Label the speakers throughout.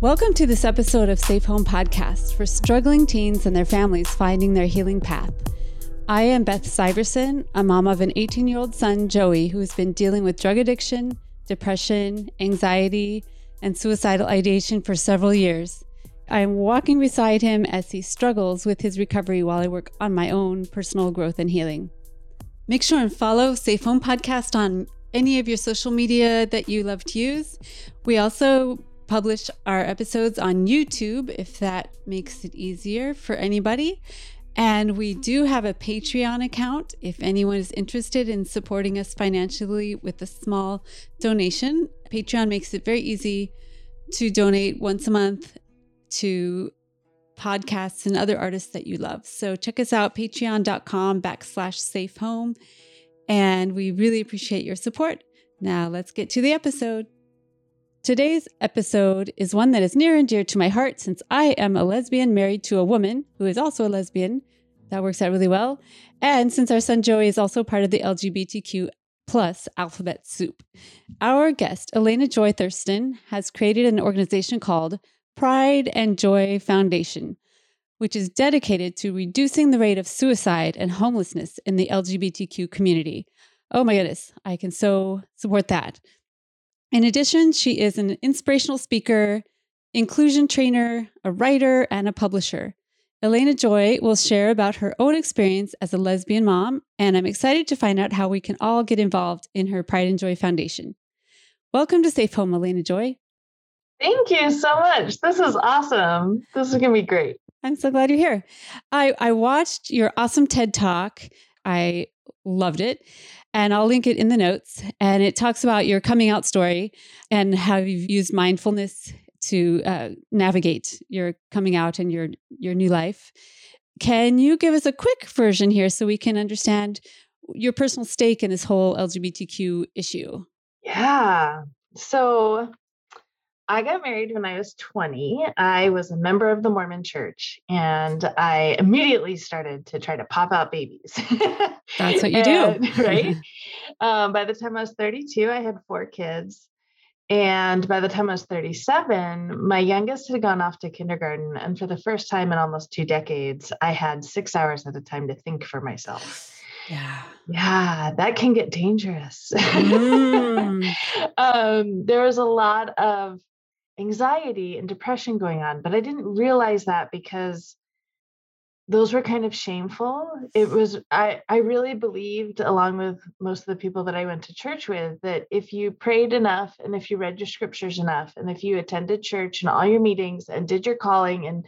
Speaker 1: Welcome to this episode of Safe Home Podcast for struggling teens and their families finding their healing path. I am Beth Syverson, a mom of an 18 year old son, Joey, who's been dealing with drug addiction, depression, anxiety, and suicidal ideation for several years. I am walking beside him as he struggles with his recovery while I work on my own personal growth and healing. Make sure and follow Safe Home Podcast on any of your social media that you love to use. We also publish our episodes on YouTube if that makes it easier for anybody. And we do have a Patreon account if anyone is interested in supporting us financially with a small donation. Patreon makes it very easy to donate once a month to podcasts and other artists that you love. So check us out, patreon.com backslash safe home. And we really appreciate your support. Now let's get to the episode. Today's episode is one that is near and dear to my heart since I am a lesbian married to a woman who is also a lesbian. That works out really well. And since our son Joey is also part of the LGBTQ plus alphabet soup. Our guest, Elena Joy Thurston, has created an organization called Pride and Joy Foundation, which is dedicated to reducing the rate of suicide and homelessness in the LGBTQ community. Oh my goodness, I can so support that. In addition, she is an inspirational speaker, inclusion trainer, a writer, and a publisher. Elena Joy will share about her own experience as a lesbian mom, and I'm excited to find out how we can all get involved in her Pride and Joy Foundation. Welcome to Safe Home, Elena Joy.
Speaker 2: Thank you so much. This is awesome. This is going to be great.
Speaker 1: I'm so glad you're here. I, I watched your awesome TED Talk. I loved it. And I'll link it in the notes. And it talks about your coming out story and how you've used mindfulness to uh, navigate your coming out and your your new life. Can you give us a quick version here so we can understand your personal stake in this whole LGBTQ issue?
Speaker 2: Yeah. So I got married when I was 20. I was a member of the Mormon church and I immediately started to try to pop out babies.
Speaker 1: That's what you and,
Speaker 2: do. right. Um, by the time I was 32, I had four kids. And by the time I was 37, my youngest had gone off to kindergarten. And for the first time in almost two decades, I had six hours at a time to think for myself.
Speaker 1: Yeah.
Speaker 2: Yeah, that can get dangerous. Mm. um, there was a lot of anxiety and depression going on, but I didn't realize that because those were kind of shameful. It was I I really believed along with most of the people that I went to church with that if you prayed enough and if you read your scriptures enough and if you attended church and all your meetings and did your calling and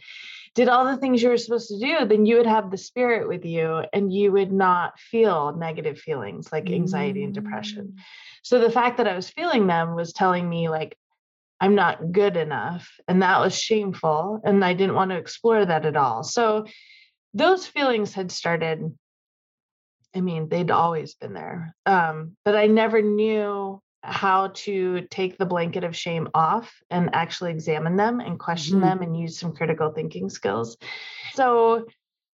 Speaker 2: did all the things you were supposed to do, then you would have the spirit with you and you would not feel negative feelings like anxiety and depression. Mm. So the fact that I was feeling them was telling me like I'm not good enough. And that was shameful. And I didn't want to explore that at all. So those feelings had started. I mean, they'd always been there. Um, but I never knew how to take the blanket of shame off and actually examine them and question mm-hmm. them and use some critical thinking skills. So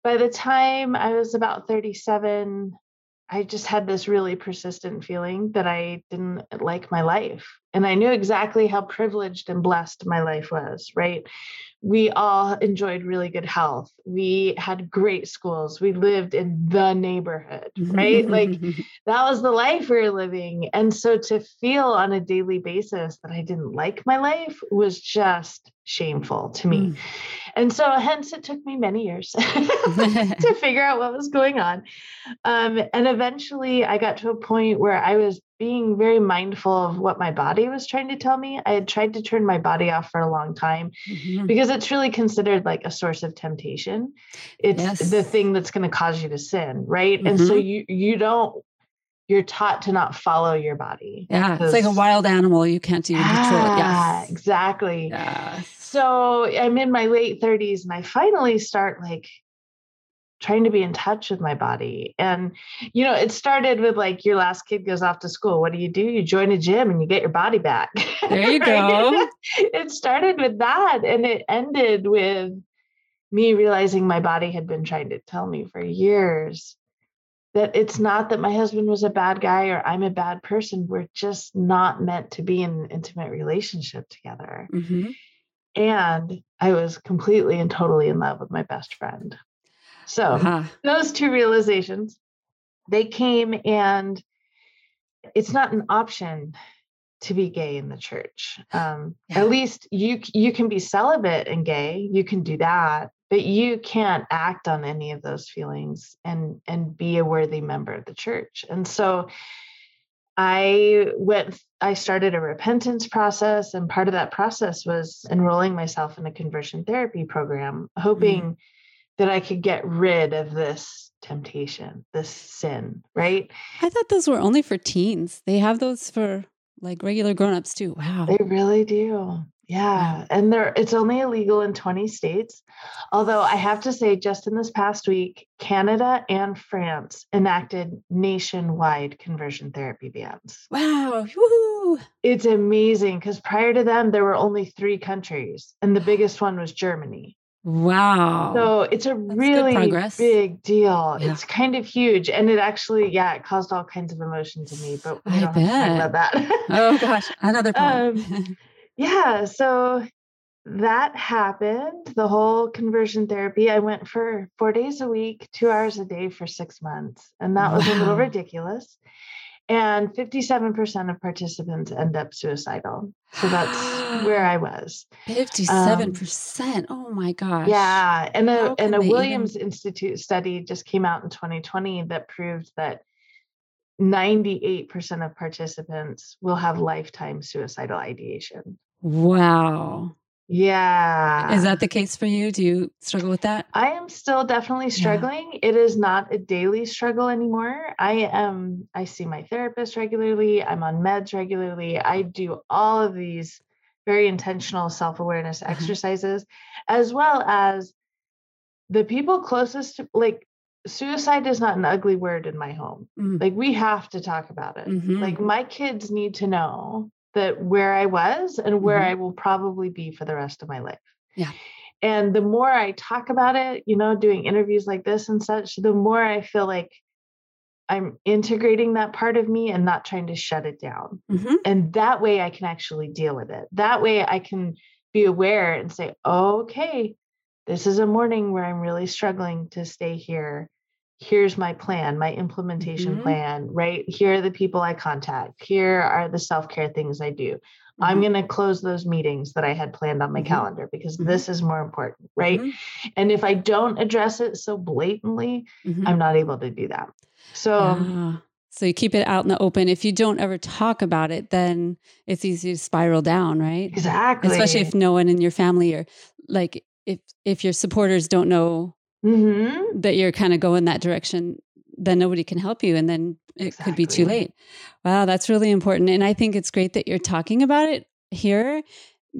Speaker 2: by the time I was about 37, I just had this really persistent feeling that I didn't like my life. And I knew exactly how privileged and blessed my life was, right? We all enjoyed really good health. We had great schools. We lived in the neighborhood, right? like that was the life we were living. And so to feel on a daily basis that I didn't like my life was just shameful to me. Mm. And so, hence, it took me many years to figure out what was going on. Um, and eventually, I got to a point where I was being very mindful of what my body was trying to tell me. I had tried to turn my body off for a long time mm-hmm. because it's really considered like a source of temptation. It's yes. the thing that's going to cause you to sin, right? Mm-hmm. And so mm-hmm. you you don't you're taught to not follow your body.
Speaker 1: Yeah, it's like a wild animal. You can't even yeah, control it.
Speaker 2: Yeah, exactly. Yeah. So I'm in my late 30s and I finally start like trying to be in touch with my body. And, you know, it started with like your last kid goes off to school. What do you do? You join a gym and you get your body back.
Speaker 1: There you go.
Speaker 2: it started with that. And it ended with me realizing my body had been trying to tell me for years that it's not that my husband was a bad guy or I'm a bad person. We're just not meant to be in an intimate relationship together. Mm-hmm. and I was completely and totally in love with my best friend. So uh-huh. those two realizations, they came and it's not an option to be gay in the church. Um, yeah. At least you you can be celibate and gay. You can do that, but you can't act on any of those feelings and and be a worthy member of the church. And so I went, I started a repentance process, and part of that process was enrolling myself in a conversion therapy program, hoping mm-hmm. That I could get rid of this temptation, this sin, right?
Speaker 1: I thought those were only for teens. They have those for like regular grown-ups too. Wow.
Speaker 2: They really do. Yeah, and there it's only illegal in 20 states. Although I have to say just in this past week, Canada and France enacted nationwide conversion therapy bans.
Speaker 1: Wow. Woo-hoo.
Speaker 2: It's amazing cuz prior to them there were only 3 countries and the biggest one was Germany.
Speaker 1: Wow.
Speaker 2: So it's a That's really big deal. Yeah. It's kind of huge. And it actually, yeah, it caused all kinds of emotions in me, but we I don't bet. have to talk about that.
Speaker 1: oh gosh, another point. Um,
Speaker 2: yeah, so that happened, the whole conversion therapy. I went for four days a week, two hours a day for six months. And that wow. was a little ridiculous. And 57% of participants end up suicidal. So that's where I was.
Speaker 1: 57%. Um, oh my gosh.
Speaker 2: Yeah. And a, and a Williams even... Institute study just came out in 2020 that proved that 98% of participants will have lifetime suicidal ideation.
Speaker 1: Wow.
Speaker 2: Yeah.
Speaker 1: Is that the case for you? Do you struggle with that?
Speaker 2: I am still definitely struggling. Yeah. It is not a daily struggle anymore. I am I see my therapist regularly. I'm on meds regularly. I do all of these very intentional self-awareness mm-hmm. exercises as well as the people closest to like suicide is not an ugly word in my home. Mm-hmm. Like we have to talk about it. Mm-hmm. Like my kids need to know that where I was and where mm-hmm. I will probably be for the rest of my life.
Speaker 1: Yeah.
Speaker 2: And the more I talk about it, you know, doing interviews like this and such, the more I feel like I'm integrating that part of me and not trying to shut it down. Mm-hmm. And that way I can actually deal with it. That way I can be aware and say, okay, this is a morning where I'm really struggling to stay here here's my plan, my implementation mm-hmm. plan, right? Here are the people I contact. Here are the self care things I do. Mm-hmm. I'm going to close those meetings that I had planned on my mm-hmm. calendar because mm-hmm. this is more important, right? Mm-hmm. And if I don't address it so blatantly, mm-hmm. I'm not able to do that. So.
Speaker 1: So you keep it out in the open. If you don't ever talk about it, then it's easy to spiral down, right?
Speaker 2: Exactly.
Speaker 1: Especially if no one in your family or like if if your supporters don't know mm-hmm. that you're kind of going that direction, then nobody can help you. And then it exactly. could be too late. Wow, that's really important. And I think it's great that you're talking about it here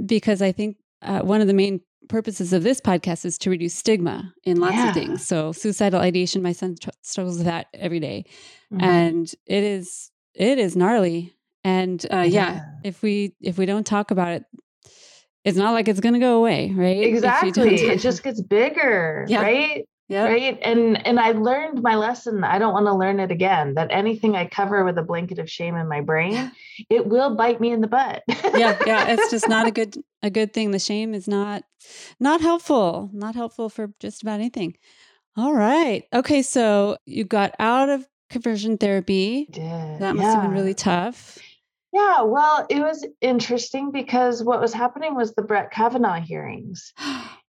Speaker 1: because I think uh, one of the main purposes of this podcast is to reduce stigma in lots yeah. of things. So suicidal ideation, my son tr- struggles with that every day. Mm-hmm. and it is it is gnarly. And uh, yeah. yeah, if we if we don't talk about it, it's not like it's going to go away, right?
Speaker 2: Exactly. It just gets bigger, yeah. right? Yeah. Right. And and I learned my lesson. I don't want to learn it again. That anything I cover with a blanket of shame in my brain, it will bite me in the butt.
Speaker 1: yeah, yeah. It's just not a good a good thing. The shame is not not helpful. Not helpful for just about anything. All right. Okay. So you got out of conversion therapy. That must yeah. have been really tough.
Speaker 2: Yeah, well, it was interesting because what was happening was the Brett Kavanaugh hearings.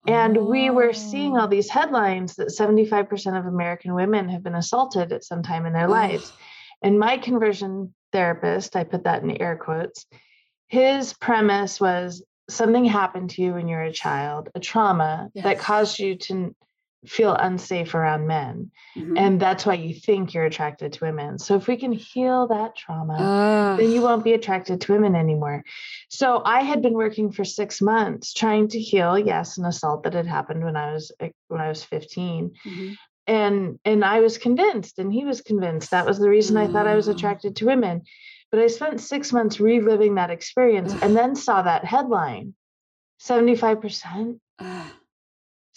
Speaker 2: And we were seeing all oh. these headlines that 75% of American women have been assaulted at some time in their lives. And my conversion therapist, I put that in air quotes, his premise was something happened to you when you were a child, a trauma yes. that caused you to feel unsafe around men. Mm-hmm. And that's why you think you're attracted to women. So if we can heal that trauma, uh. then you won't be attracted to women anymore. So I had been working for 6 months trying to heal yes an assault that had happened when I was eh, when I was 15. Mm-hmm. And and I was convinced and he was convinced that was the reason I thought I was attracted to women. But I spent 6 months reliving that experience and then saw that headline 75%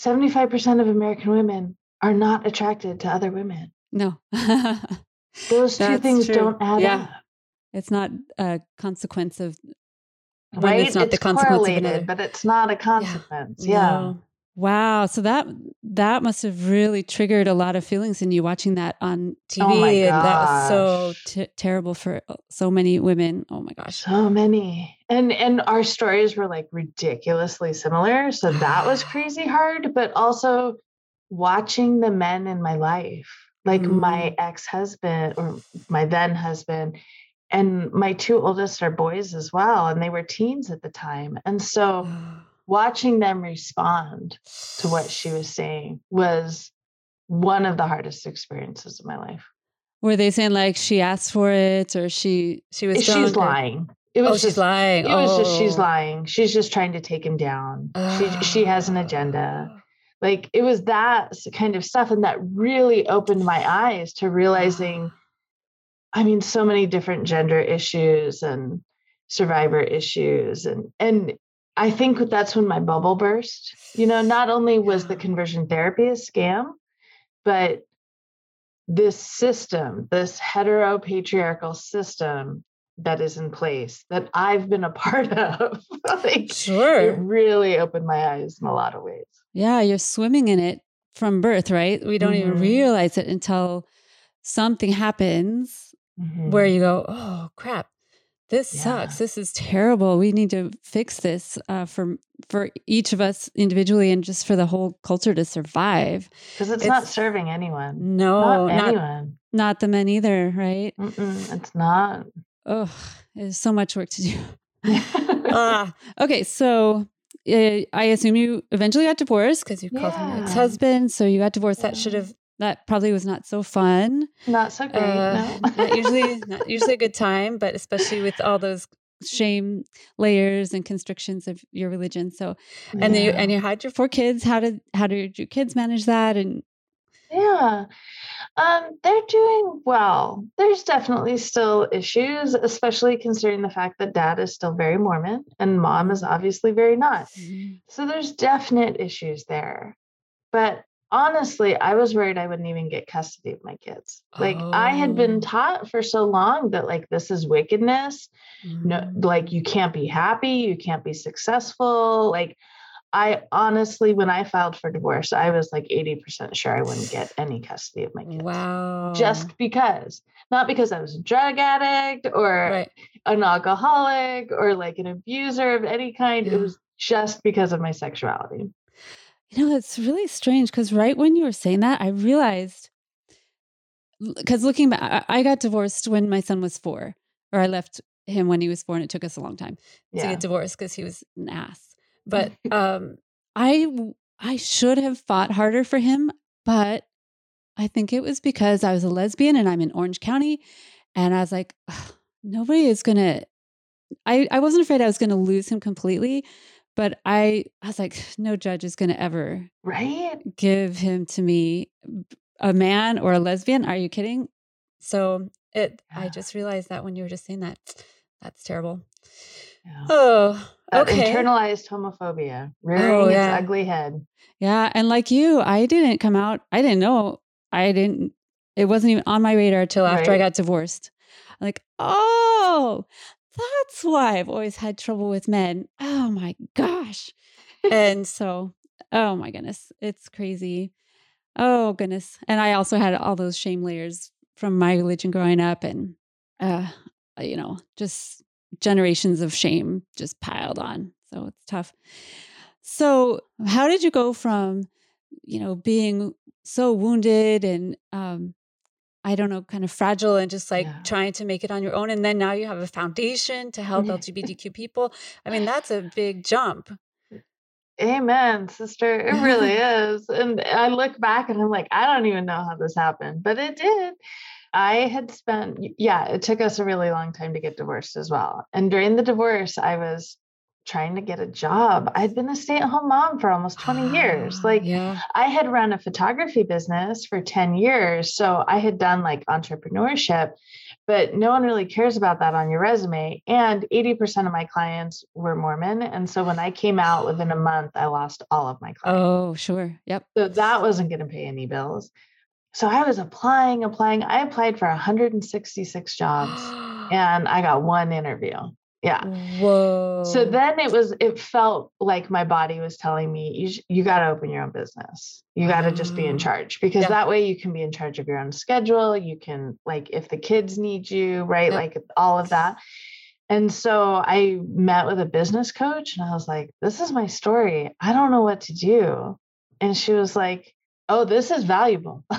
Speaker 2: 75% of American women are not attracted to other women.
Speaker 1: No.
Speaker 2: Those two things true. don't add yeah. up.
Speaker 1: It's not a consequence of
Speaker 2: right? it's not it's the consequence correlated, but it's not a consequence. Yeah. yeah. No.
Speaker 1: Wow. So that that must have really triggered a lot of feelings in you watching that on TV.
Speaker 2: Oh
Speaker 1: and
Speaker 2: that
Speaker 1: was so t- terrible for uh, so many women. Oh my gosh.
Speaker 2: So many. And and our stories were like ridiculously similar. So that was crazy hard. But also watching the men in my life, like mm. my ex-husband or my then husband, and my two oldest are boys as well. And they were teens at the time. And so watching them respond to what she was saying was one of the hardest experiences of my life.
Speaker 1: Were they saying like she asked for it or she she was
Speaker 2: she's lying?
Speaker 1: It was oh, just, she's lying.
Speaker 2: It was just she's oh. lying. She's just trying to take him down. She she has an agenda. Oh. Like it was that kind of stuff, and that really opened my eyes to realizing. Ah. I mean, so many different gender issues and survivor issues, and and I think that's when my bubble burst. You know, not only was the conversion therapy a scam, but this system, this heteropatriarchal system that is in place that I've been a part of, like,
Speaker 1: sure,
Speaker 2: it really opened my eyes in a lot of ways.
Speaker 1: Yeah, you're swimming in it from birth, right? We don't mm-hmm. even realize it until something happens mm-hmm. where you go, "Oh crap, this yeah. sucks this is terrible we need to fix this uh, for for each of us individually and just for the whole culture to survive
Speaker 2: because it's, it's, not serving anyone
Speaker 1: no
Speaker 2: not anyone
Speaker 1: not the men either right
Speaker 2: Mm-mm, it's not
Speaker 1: oh there's so much work to do uh, okay so uh, I assume you eventually got divorced because you called yeah. him ex-husband. So you got divorced. Yeah. That should have that probably was not so fun.
Speaker 2: Not so great. Uh,
Speaker 1: no. not usually, not usually a good time, but especially with all those shame layers and constrictions of your religion. So, and yeah. you and you had your four kids. How did how did your kids manage that? And
Speaker 2: yeah, um, they're doing well. There's definitely still issues, especially considering the fact that dad is still very Mormon and mom is obviously very not. Mm-hmm. So there's definite issues there. But honestly, I was worried I wouldn't even get custody of my kids. Like oh. I had been oh. taught for so long that like this is wickedness. Mm. No, like you can't be happy, you can't be successful. Like I honestly, when I filed for divorce, I was like 80% sure I wouldn't get any custody of my kids.
Speaker 1: Wow.
Speaker 2: Just because, not because I was a drug addict or right. an alcoholic or like an abuser of any kind. Yeah. It was just because of my sexuality.
Speaker 1: You know, it's really strange because right when you were saying that, I realized because looking back, I got divorced when my son was four, or I left him when he was four, and it took us a long time yeah. to get divorced because he was an ass. But um, I I should have fought harder for him, but I think it was because I was a lesbian and I'm in Orange County, and I was like, nobody is gonna. I I wasn't afraid I was gonna lose him completely, but I, I was like, no judge is going to ever
Speaker 2: right
Speaker 1: give him to me, a man or a lesbian. Are you kidding? So it, yeah. I just realized that when you were just saying that, that's terrible. Yeah. Oh, okay.
Speaker 2: internalized homophobia oh, rearing oh, yeah. its ugly head.
Speaker 1: Yeah, and like you, I didn't come out. I didn't know. I didn't. It wasn't even on my radar till after right. I got divorced. I'm like, oh, that's why I've always had trouble with men. Oh my gosh. and so, oh my goodness, it's crazy. Oh goodness. And I also had all those shame layers from my religion growing up and uh you know, just generations of shame just piled on. So it's tough. So, how did you go from, you know, being so wounded and um I don't know, kind of fragile and just like yeah. trying to make it on your own. And then now you have a foundation to help LGBTQ people. I mean, that's a big jump.
Speaker 2: Amen, sister. It really is. And I look back and I'm like, I don't even know how this happened, but it did. I had spent, yeah, it took us a really long time to get divorced as well. And during the divorce, I was trying to get a job. I'd been a stay at home mom for almost 20 years. Ah, like, yeah. I had run a photography business for 10 years. So I had done like entrepreneurship, but no one really cares about that on your resume. And 80% of my clients were Mormon. And so when I came out within a month, I lost all of my clients.
Speaker 1: Oh, sure. Yep.
Speaker 2: So that wasn't going to pay any bills. So I was applying, applying. I applied for 166 jobs and I got one interview. Yeah.
Speaker 1: Whoa.
Speaker 2: So then it was, it felt like my body was telling me, you, you got to open your own business. You got to just be in mm-hmm. charge because yeah. that way you can be in charge of your own schedule. You can, like, if the kids need you, right? Like all of that. And so I met with a business coach and I was like, this is my story. I don't know what to do. And she was like, oh, this is valuable.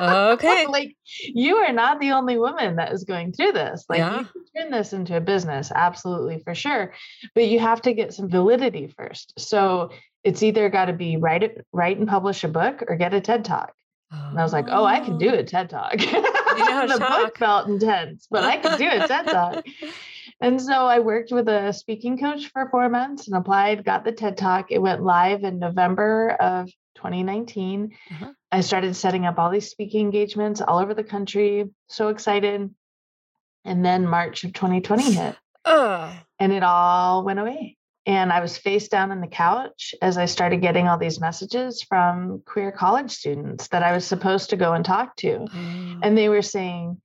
Speaker 1: Okay.
Speaker 2: like you are not the only woman that is going through this. Like yeah. you can turn this into a business, absolutely for sure. But you have to get some validity first. So it's either got to be write it, write and publish a book or get a TED talk. Oh. And I was like, oh, I can do a TED talk. You know the talk. book felt intense, but I could do a TED talk. And so I worked with a speaking coach for four months and applied, got the TED Talk. It went live in November of 2019. Uh-huh. I started setting up all these speaking engagements all over the country. So excited. And then March of 2020 hit. Uh. And it all went away. And I was face down on the couch as I started getting all these messages from queer college students that I was supposed to go and talk to. Oh. And they were saying,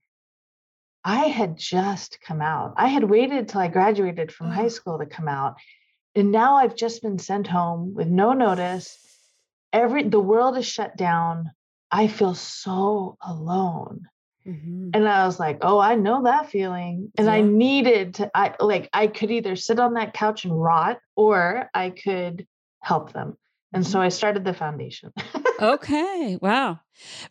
Speaker 2: I had just come out. I had waited till I graduated from oh. high school to come out. And now I've just been sent home with no notice every the world is shut down. I feel so alone. Mm-hmm. And I was like, oh, I know that feeling. And yeah. I needed to, I like, I could either sit on that couch and rot or I could help them. And mm-hmm. so I started the foundation.
Speaker 1: okay. Wow.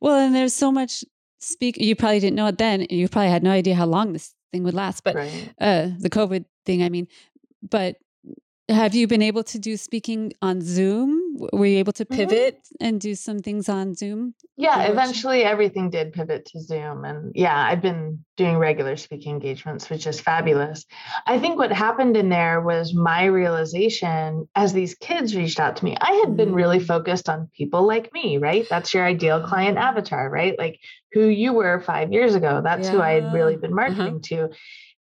Speaker 1: Well, and there's so much speak. You probably didn't know it then. You probably had no idea how long this thing would last, but right. uh, the COVID thing, I mean, but have you been able to do speaking on Zoom? Were you able to mm-hmm. pivot mm-hmm. and do some things on Zoom?
Speaker 2: Yeah, eventually everything did pivot to Zoom. And yeah, I've been doing regular speaking engagements, which is fabulous. I think what happened in there was my realization as these kids reached out to me, I had been really mm. focused on people like me, right? That's your ideal client avatar, right? Like who you were five years ago. That's yeah. who I had really been uh-huh. marketing uh-huh. to.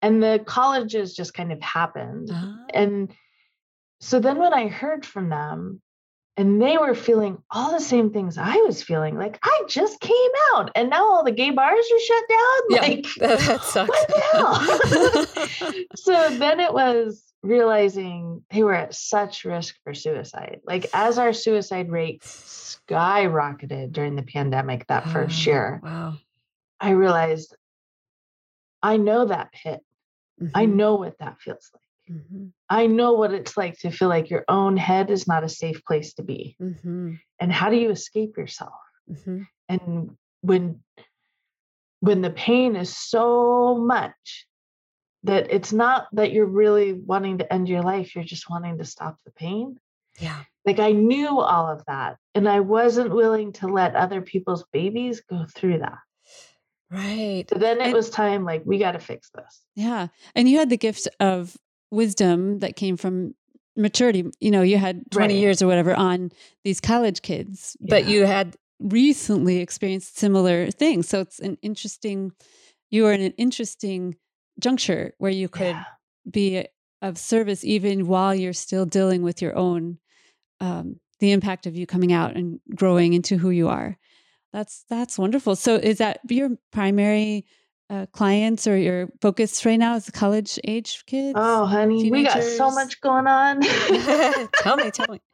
Speaker 2: And the colleges just kind of happened. Uh-huh. And so then when I heard from them, and they were feeling all the same things I was feeling. Like I just came out, and now all the gay bars are shut down.
Speaker 1: Yeah,
Speaker 2: like
Speaker 1: that, sucks.
Speaker 2: What the hell? so then it was realizing they were at such risk for suicide. Like as our suicide rate skyrocketed during the pandemic that oh, first year,
Speaker 1: wow.
Speaker 2: I realized I know that pit. Mm-hmm. I know what that feels like. Mm-hmm. I know what it's like to feel like your own head is not a safe place to be. Mm-hmm. And how do you escape yourself? Mm-hmm. And when when the pain is so much that it's not that you're really wanting to end your life, you're just wanting to stop the pain.
Speaker 1: Yeah.
Speaker 2: Like I knew all of that and I wasn't willing to let other people's babies go through that.
Speaker 1: Right.
Speaker 2: So then it and, was time like we got to fix this.
Speaker 1: Yeah. And you had the gift of wisdom that came from maturity. You know, you had 20 right. years or whatever on these college kids, yeah. but you had recently experienced similar things. So it's an interesting, you are in an interesting juncture where you could yeah. be of service even while you're still dealing with your own, um, the impact of you coming out and growing into who you are. That's that's wonderful. So is that your primary uh, clients or your focus right now is college age kids?
Speaker 2: Oh, honey, teenagers? we got so much going on.
Speaker 1: tell me, tell me.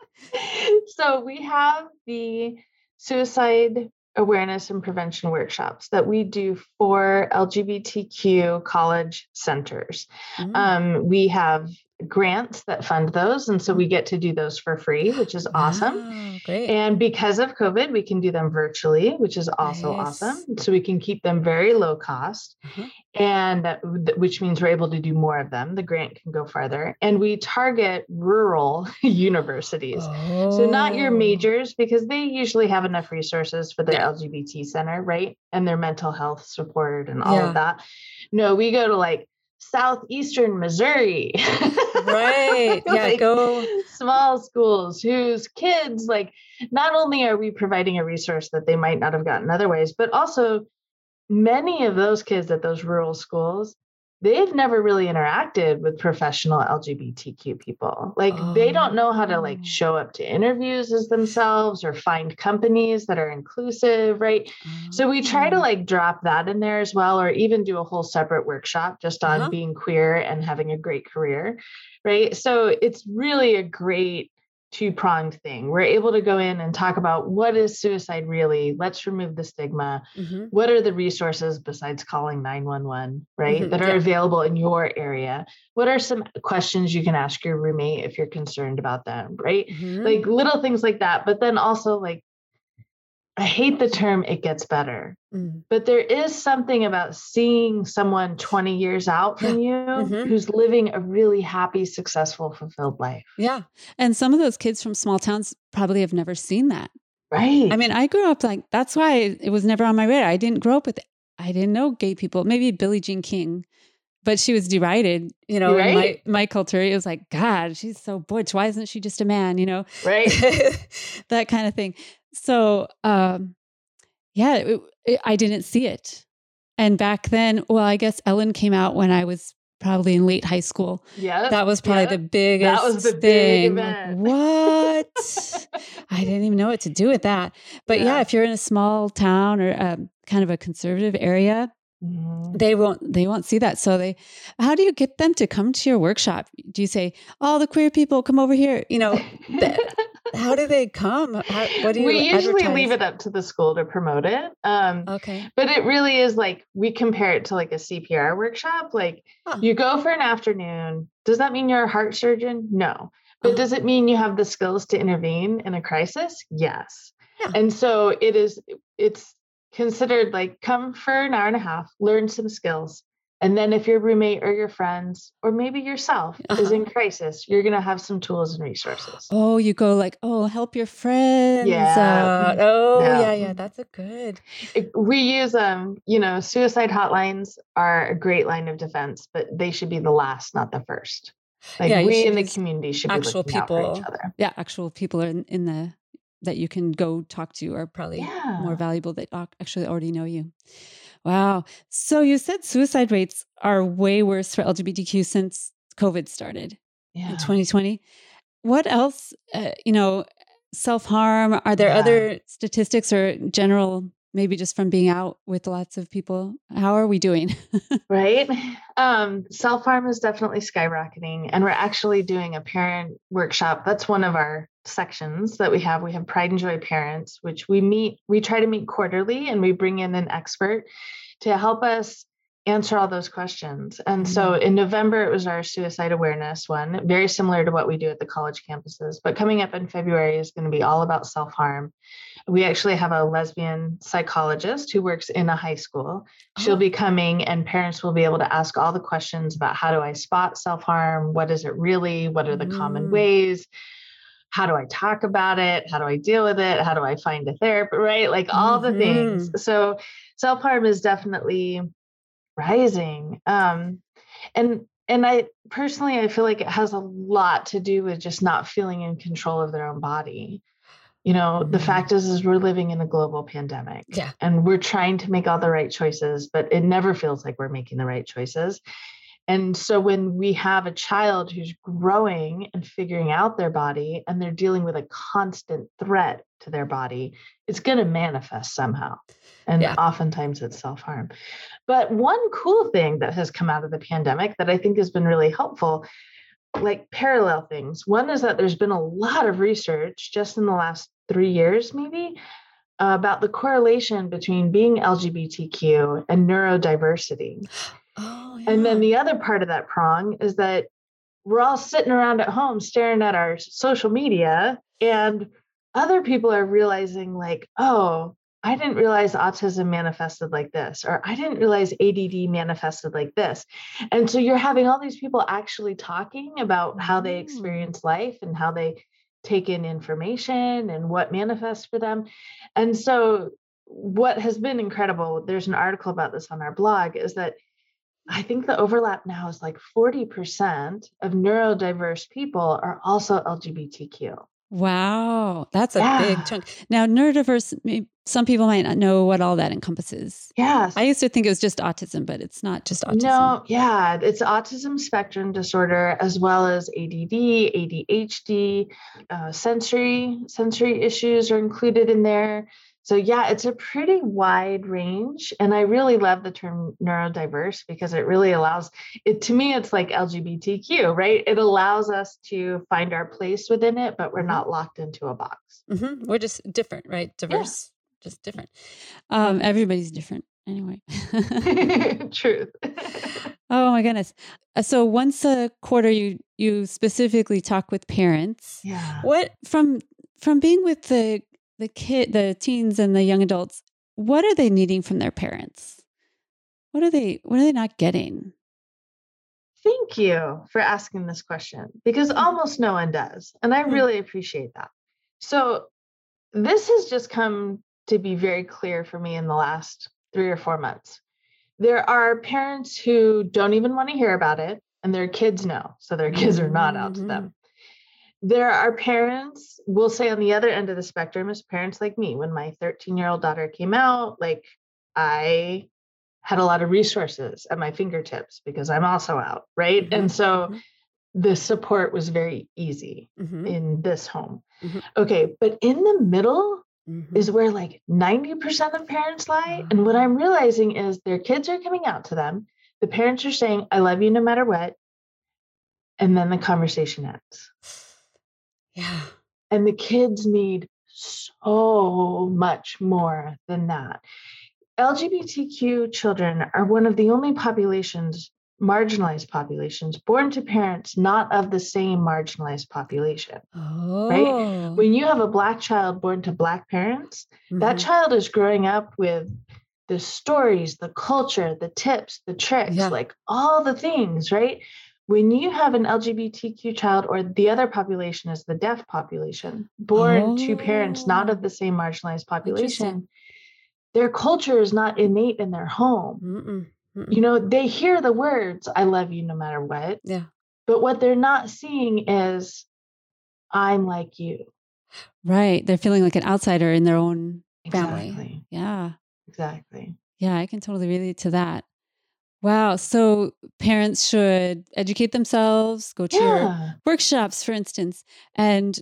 Speaker 2: So we have the suicide awareness and prevention workshops that we do for LGBTQ college centers. Mm. Um, we have grants that fund those. And so we get to do those for free, which is awesome.
Speaker 1: great.
Speaker 2: And because of COVID, we can do them virtually, which is also nice. awesome. So we can keep them very low cost. Mm-hmm. And which means we're able to do more of them. The grant can go farther. And we target rural universities. Oh. So not your oh. majors, because they usually have enough resources for their yeah. LGBT center, right? And their mental health support and all yeah. of that. No, we go to like southeastern Missouri.
Speaker 1: right. Yeah, like go
Speaker 2: small schools whose kids like not only are we providing a resource that they might not have gotten otherwise, but also many of those kids at those rural schools they've never really interacted with professional LGBTQ people. Like oh. they don't know how to like oh. show up to interviews as themselves or find companies that are inclusive, right? Oh. So we try to oh. like drop that in there as well or even do a whole separate workshop just on uh-huh. being queer and having a great career, right? So it's really a great two pronged thing. We're able to go in and talk about what is suicide really? Let's remove the stigma. Mm-hmm. What are the resources besides calling 911, right? Mm-hmm. That are yeah. available in your area? What are some questions you can ask your roommate if you're concerned about them, right? Mm-hmm. Like little things like that. But then also like I hate the term it gets better, mm. but there is something about seeing someone 20 years out from you mm-hmm. who's living a really happy, successful, fulfilled life.
Speaker 1: Yeah. And some of those kids from small towns probably have never seen that.
Speaker 2: Right.
Speaker 1: I mean, I grew up like that's why it was never on my radar. I didn't grow up with I didn't know gay people. Maybe Billie Jean King, but she was derided, you know, right. in my, my culture. It was like, God, she's so butch. Why isn't she just a man? You know?
Speaker 2: Right.
Speaker 1: that kind of thing. So, um, yeah, it, it, I didn't see it. And back then, well, I guess Ellen came out when I was probably in late high school.
Speaker 2: Yeah.
Speaker 1: That was probably
Speaker 2: yeah.
Speaker 1: the biggest
Speaker 2: That was the
Speaker 1: thing.
Speaker 2: big event.
Speaker 1: What? I didn't even know what to do with that. But yeah, yeah if you're in a small town or um, kind of a conservative area, Mm-hmm. They won't they won't see that. So they how do you get them to come to your workshop? Do you say, "All the queer people come over here?" You know, how do they come? How, what do you
Speaker 2: We usually advertise? leave it up to the school to promote it. Um,
Speaker 1: okay.
Speaker 2: But it really is like we compare it to like a CPR workshop. Like huh. you go for an afternoon. Does that mean you're a heart surgeon? No. But uh-huh. does it mean you have the skills to intervene in a crisis? Yes. Yeah. And so it is it's considered like come for an hour and a half, learn some skills. And then if your roommate or your friends or maybe yourself uh-huh. is in crisis, you're going to have some tools and resources.
Speaker 1: Oh, you go like, oh, help your friends.
Speaker 2: Yeah.
Speaker 1: Uh, oh, yeah. yeah, yeah. That's a good.
Speaker 2: We use, um, you know, suicide hotlines are a great line of defense, but they should be the last, not the first. Like yeah, we in the community should be actual be people.
Speaker 1: Yeah, actual people in, in the that you can go talk to are probably
Speaker 2: yeah.
Speaker 1: more valuable that actually already know you. Wow. So you said suicide rates are way worse for LGBTQ since COVID started
Speaker 2: yeah.
Speaker 1: in 2020. What else, uh, you know, self harm? Are there yeah. other statistics or general maybe just from being out with lots of people how are we doing?
Speaker 2: Right? Um, self-harm is definitely skyrocketing and we're actually doing a parent workshop. That's one of our sections that we have. We have pride and joy parents which we meet we try to meet quarterly and we bring in an expert to help us answer all those questions. And mm-hmm. so in November, it was our suicide awareness one, very similar to what we do at the college campuses. But coming up in February is going to be all about self harm. We actually have a lesbian psychologist who works in a high school. She'll oh. be coming, and parents will be able to ask all the questions about how do I spot self harm? What is it really? What are the mm. common ways? How do I talk about it? How do I deal with it? How do I find a therapist? Right? Like all mm-hmm. the things. Mm-hmm. So, self harm is definitely rising. Um, and and I personally I feel like it has a lot to do with just not feeling in control of their own body. You know, mm-hmm. the fact is is we're living in a global pandemic.
Speaker 1: Yeah.
Speaker 2: And we're trying to make all the right choices, but it never feels like we're making the right choices. And so when we have a child who's growing and figuring out their body and they're dealing with a constant threat to their body, it's going to manifest somehow. And yeah. oftentimes it's self harm. But one cool thing that has come out of the pandemic that I think has been really helpful, like parallel things. One is that there's been a lot of research just in the last three years, maybe, about the correlation between being LGBTQ and neurodiversity.
Speaker 1: Oh,
Speaker 2: yeah. And then the other part of that prong is that we're all sitting around at home staring at our social media, and other people are realizing, like, oh, I didn't realize autism manifested like this, or I didn't realize ADD manifested like this. And so you're having all these people actually talking about how they mm. experience life and how they take in information and what manifests for them. And so, what has been incredible, there's an article about this on our blog, is that I think the overlap now is like 40% of neurodiverse people are also LGBTQ.
Speaker 1: Wow, that's a yeah. big chunk. Now, neurodiverse, some people might not know what all that encompasses.
Speaker 2: Yeah.
Speaker 1: I used to think it was just autism, but it's not just autism.
Speaker 2: No, yeah, it's autism spectrum disorder as well as ADD, ADHD, uh, sensory sensory issues are included in there. So, yeah, it's a pretty wide range. And I really love the term neurodiverse because it really allows it to me, it's like LGBTQ, right? It allows us to find our place within it, but we're mm-hmm. not locked into a box.
Speaker 1: Mm-hmm. We're just different, right? Diverse, yeah. just different. Um, everybody's different anyway.
Speaker 2: Truth.
Speaker 1: oh my goodness. Uh, so once a quarter you you specifically talk with parents.
Speaker 2: Yeah.
Speaker 1: What from from being with the the kid, the teens and the young adults, what are they needing from their parents? What are they what are they not getting?
Speaker 2: Thank you for asking this question because mm-hmm. almost no one does. And I mm-hmm. really appreciate that. So, this has just come to be very clear for me in the last three or four months. There are parents who don't even want to hear about it, and their kids know. So, their kids are not out to them. There are parents we'll say on the other end of the spectrum is parents like me when my 13 year old daughter came out like i had a lot of resources at my fingertips because i'm also out right mm-hmm. and so mm-hmm. the support was very easy mm-hmm. in this home mm-hmm. okay but in the middle mm-hmm. is where like 90% of parents lie and what i'm realizing is their kids are coming out to them the parents are saying i love you no matter what and then the conversation ends
Speaker 1: yeah.
Speaker 2: And the kids need so much more than that. LGBTQ children are one of the only populations, marginalized populations, born to parents not of the same marginalized population. Oh. Right? When you have a Black child born to Black parents, mm-hmm. that child is growing up with the stories, the culture, the tips, the tricks, yeah. like all the things, right? When you have an LGBTQ child or the other population is the deaf population, born oh. to parents oh. not of the same marginalized population, their culture is not innate in their home. Mm-mm. Mm-mm. You know, they hear the words, I love you no matter what.
Speaker 1: Yeah.
Speaker 2: But what they're not seeing is, I'm like you.
Speaker 1: Right. They're feeling like an outsider in their own family.
Speaker 2: Exactly.
Speaker 1: Yeah.
Speaker 2: Exactly.
Speaker 1: Yeah, I can totally relate to that. Wow. So parents should educate themselves, go to yeah. your workshops, for instance, and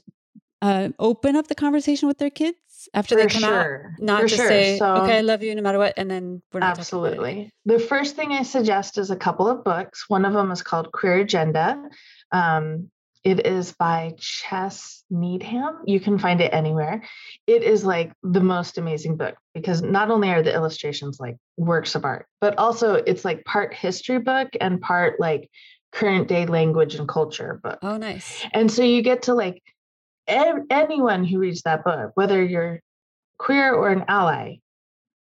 Speaker 1: uh, open up the conversation with their kids after
Speaker 2: for
Speaker 1: they come
Speaker 2: sure.
Speaker 1: out. Not
Speaker 2: for
Speaker 1: just
Speaker 2: sure.
Speaker 1: say,
Speaker 2: so,
Speaker 1: okay, I love you no matter what. And then we're not
Speaker 2: Absolutely. The first thing I suggest is a couple of books. One of them is called Queer Agenda. Um, it is by Chess Needham. You can find it anywhere. It is like the most amazing book because not only are the illustrations like works of art, but also it's like part history book and part like current day language and culture book.
Speaker 1: Oh, nice.
Speaker 2: And so you get to like anyone who reads that book, whether you're queer or an ally,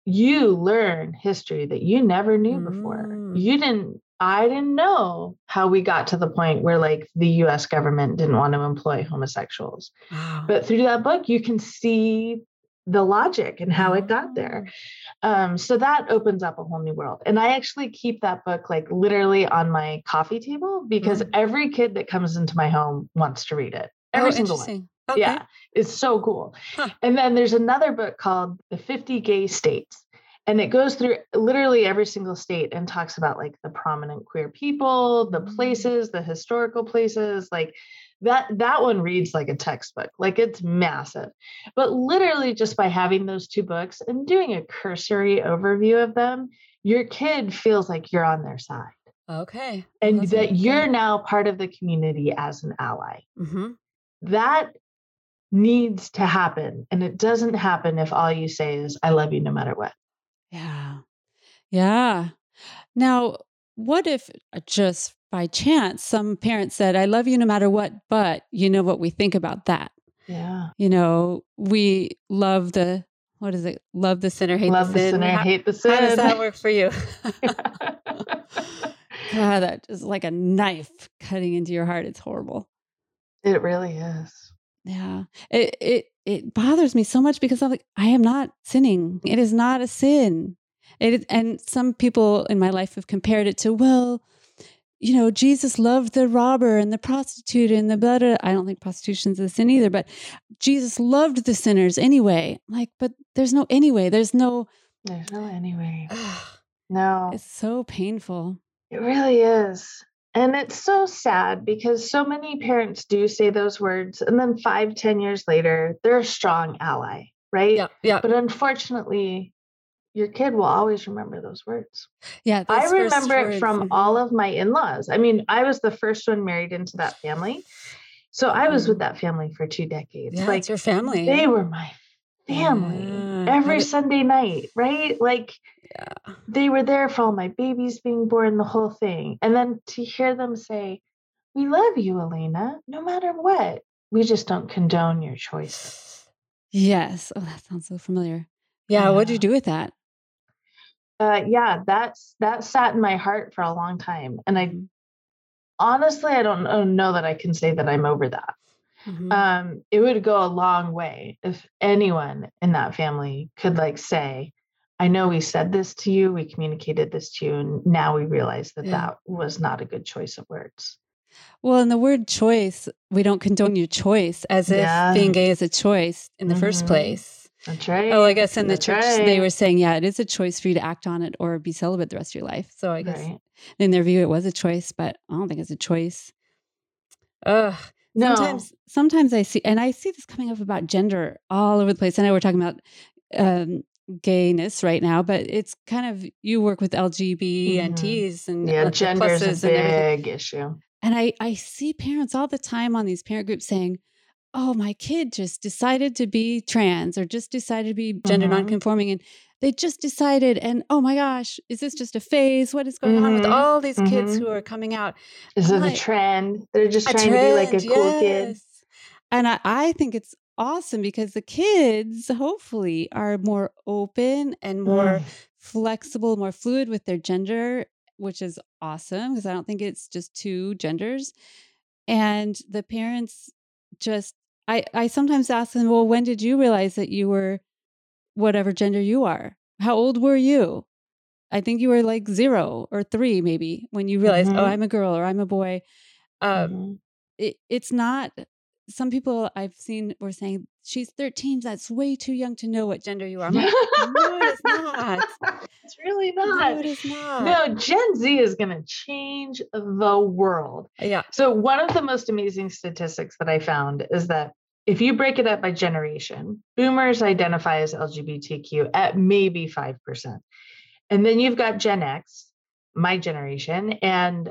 Speaker 2: you learn history that you never knew before. Mm. You didn't I didn't know how we got to the point where like the US government didn't want to employ homosexuals. Wow. But through that book, you can see the logic and how it got there. Oh. Um, so that opens up a whole new world. And I actually keep that book like literally on my coffee table because mm. every kid that comes into my home wants to read it. Every oh, single one. Okay. Yeah, it's so cool. Huh. And then there's another book called The 50 Gay States and it goes through literally every single state and talks about like the prominent queer people the mm. places the historical places like that that one reads like a textbook like it's massive. But literally just by having those two books and doing a cursory overview of them your kid feels like you're on their side.
Speaker 1: Okay.
Speaker 2: And That's that you're now part of the community as an ally. Mm-hmm. that needs to happen and it doesn't happen if all you say is i love you no matter what
Speaker 1: yeah. Yeah. Now, what if uh, just by chance some parents said, I love you no matter what, but you know what we think about that?
Speaker 2: Yeah.
Speaker 1: You know, we love the, what is it? Love the sinner, hate
Speaker 2: love
Speaker 1: the, sin.
Speaker 2: sinner, how, hate the sin.
Speaker 1: How does that work for you? God, that is like a knife cutting into your heart. It's horrible.
Speaker 2: It really is.
Speaker 1: Yeah. It, it, it bothers me so much because I'm like, I am not sinning. It is not a sin. It is, and some people in my life have compared it to, well, you know, Jesus loved the robber and the prostitute and the blah, I don't think prostitution's a sin either, but Jesus loved the sinners anyway. Like, but there's no anyway. There's no.
Speaker 2: There's no anyway. no.
Speaker 1: It's so painful.
Speaker 2: It really is. And it's so sad because so many parents do say those words, and then five, ten years later, they're a strong ally, right?
Speaker 1: Yeah. Yeah.
Speaker 2: But unfortunately, your kid will always remember those words.
Speaker 1: Yeah.
Speaker 2: I remember it from mm-hmm. all of my in laws. I mean, I was the first one married into that family. So I was with mm-hmm. that family for two decades.
Speaker 1: Yeah, like your family.
Speaker 2: They were my family yeah. every Sunday night, right? Like yeah. they were there for all my babies being born, the whole thing. And then to hear them say, We love you, Elena, no matter what. We just don't condone your choices.
Speaker 1: Yes. Oh, that sounds so familiar. Yeah. yeah. What did you do with that?
Speaker 2: uh, yeah, that's that sat in my heart for a long time, and I mm-hmm. honestly I don't know that I can say that I'm over that. Mm-hmm. Um, it would go a long way if anyone in that family could like say, "I know we said this to you, we communicated this to you, and now we realize that yeah. that was not a good choice of words."
Speaker 1: Well, in the word choice, we don't condone your choice as yeah. if being gay is a choice in the mm-hmm. first place.
Speaker 2: That's right.
Speaker 1: Oh, I guess in the church right. they were saying, yeah, it is a choice for you to act on it or be celibate the rest of your life. So I guess right. in their view it was a choice, but I don't think it's a choice. Ugh. No. Sometimes, sometimes I see, and I see this coming up about gender all over the place. I know we're talking about um, gayness right now, but it's kind of you work with LGB mm-hmm. and T's and
Speaker 2: yeah, gender is a big issue.
Speaker 1: And I I see parents all the time on these parent groups saying, oh, my kid just decided to be trans or just decided to be gender mm-hmm. nonconforming. And they just decided, and oh my gosh, is this just a phase? What is going mm-hmm. on with mm-hmm. all these mm-hmm. kids who are coming out?
Speaker 2: Is it like, a trend? They're just trying trend, to be like a cool yes. kid.
Speaker 1: And I, I think it's awesome because the kids hopefully are more open and more mm. flexible, more fluid with their gender, which is awesome because I don't think it's just two genders. And the parents just I, I sometimes ask them, well, when did you realize that you were whatever gender you are? How old were you? I think you were like zero or three, maybe, when you realized, oh, mm-hmm. oh, I'm a girl or I'm a boy. Um, mm-hmm. it, it's not, some people I've seen were saying, she's 13. That's way too young to know what gender you are. Like, no, it's not.
Speaker 2: It's really not.
Speaker 1: No, it is not.
Speaker 2: No, Gen Z is going to change the world.
Speaker 1: Yeah.
Speaker 2: So, one of the most amazing statistics that I found is that if you break it up by generation, boomers identify as LGBTQ at maybe 5%. And then you've got Gen X, my generation, and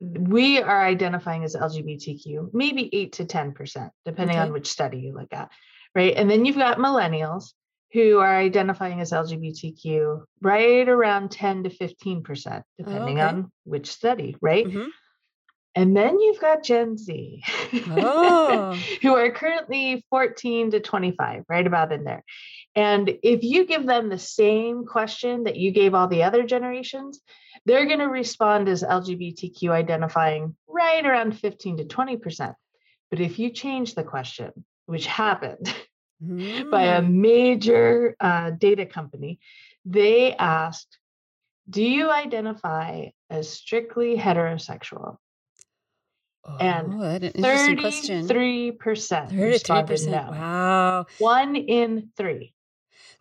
Speaker 2: we are identifying as LGBTQ, maybe 8 to 10%, depending okay. on which study you look at. Right. And then you've got millennials who are identifying as LGBTQ right around 10 to 15%, depending okay. on which study. Right. Mm-hmm. And then you've got Gen Z, oh. who are currently 14 to 25, right about in there. And if you give them the same question that you gave all the other generations, they're going to respond as LGBTQ identifying right around 15 to 20%. But if you change the question, which happened mm. by a hmm. major uh, data company, they asked, Do you identify as strictly heterosexual?
Speaker 1: Oh, and 33%
Speaker 2: responded no.
Speaker 1: Wow.
Speaker 2: One in three.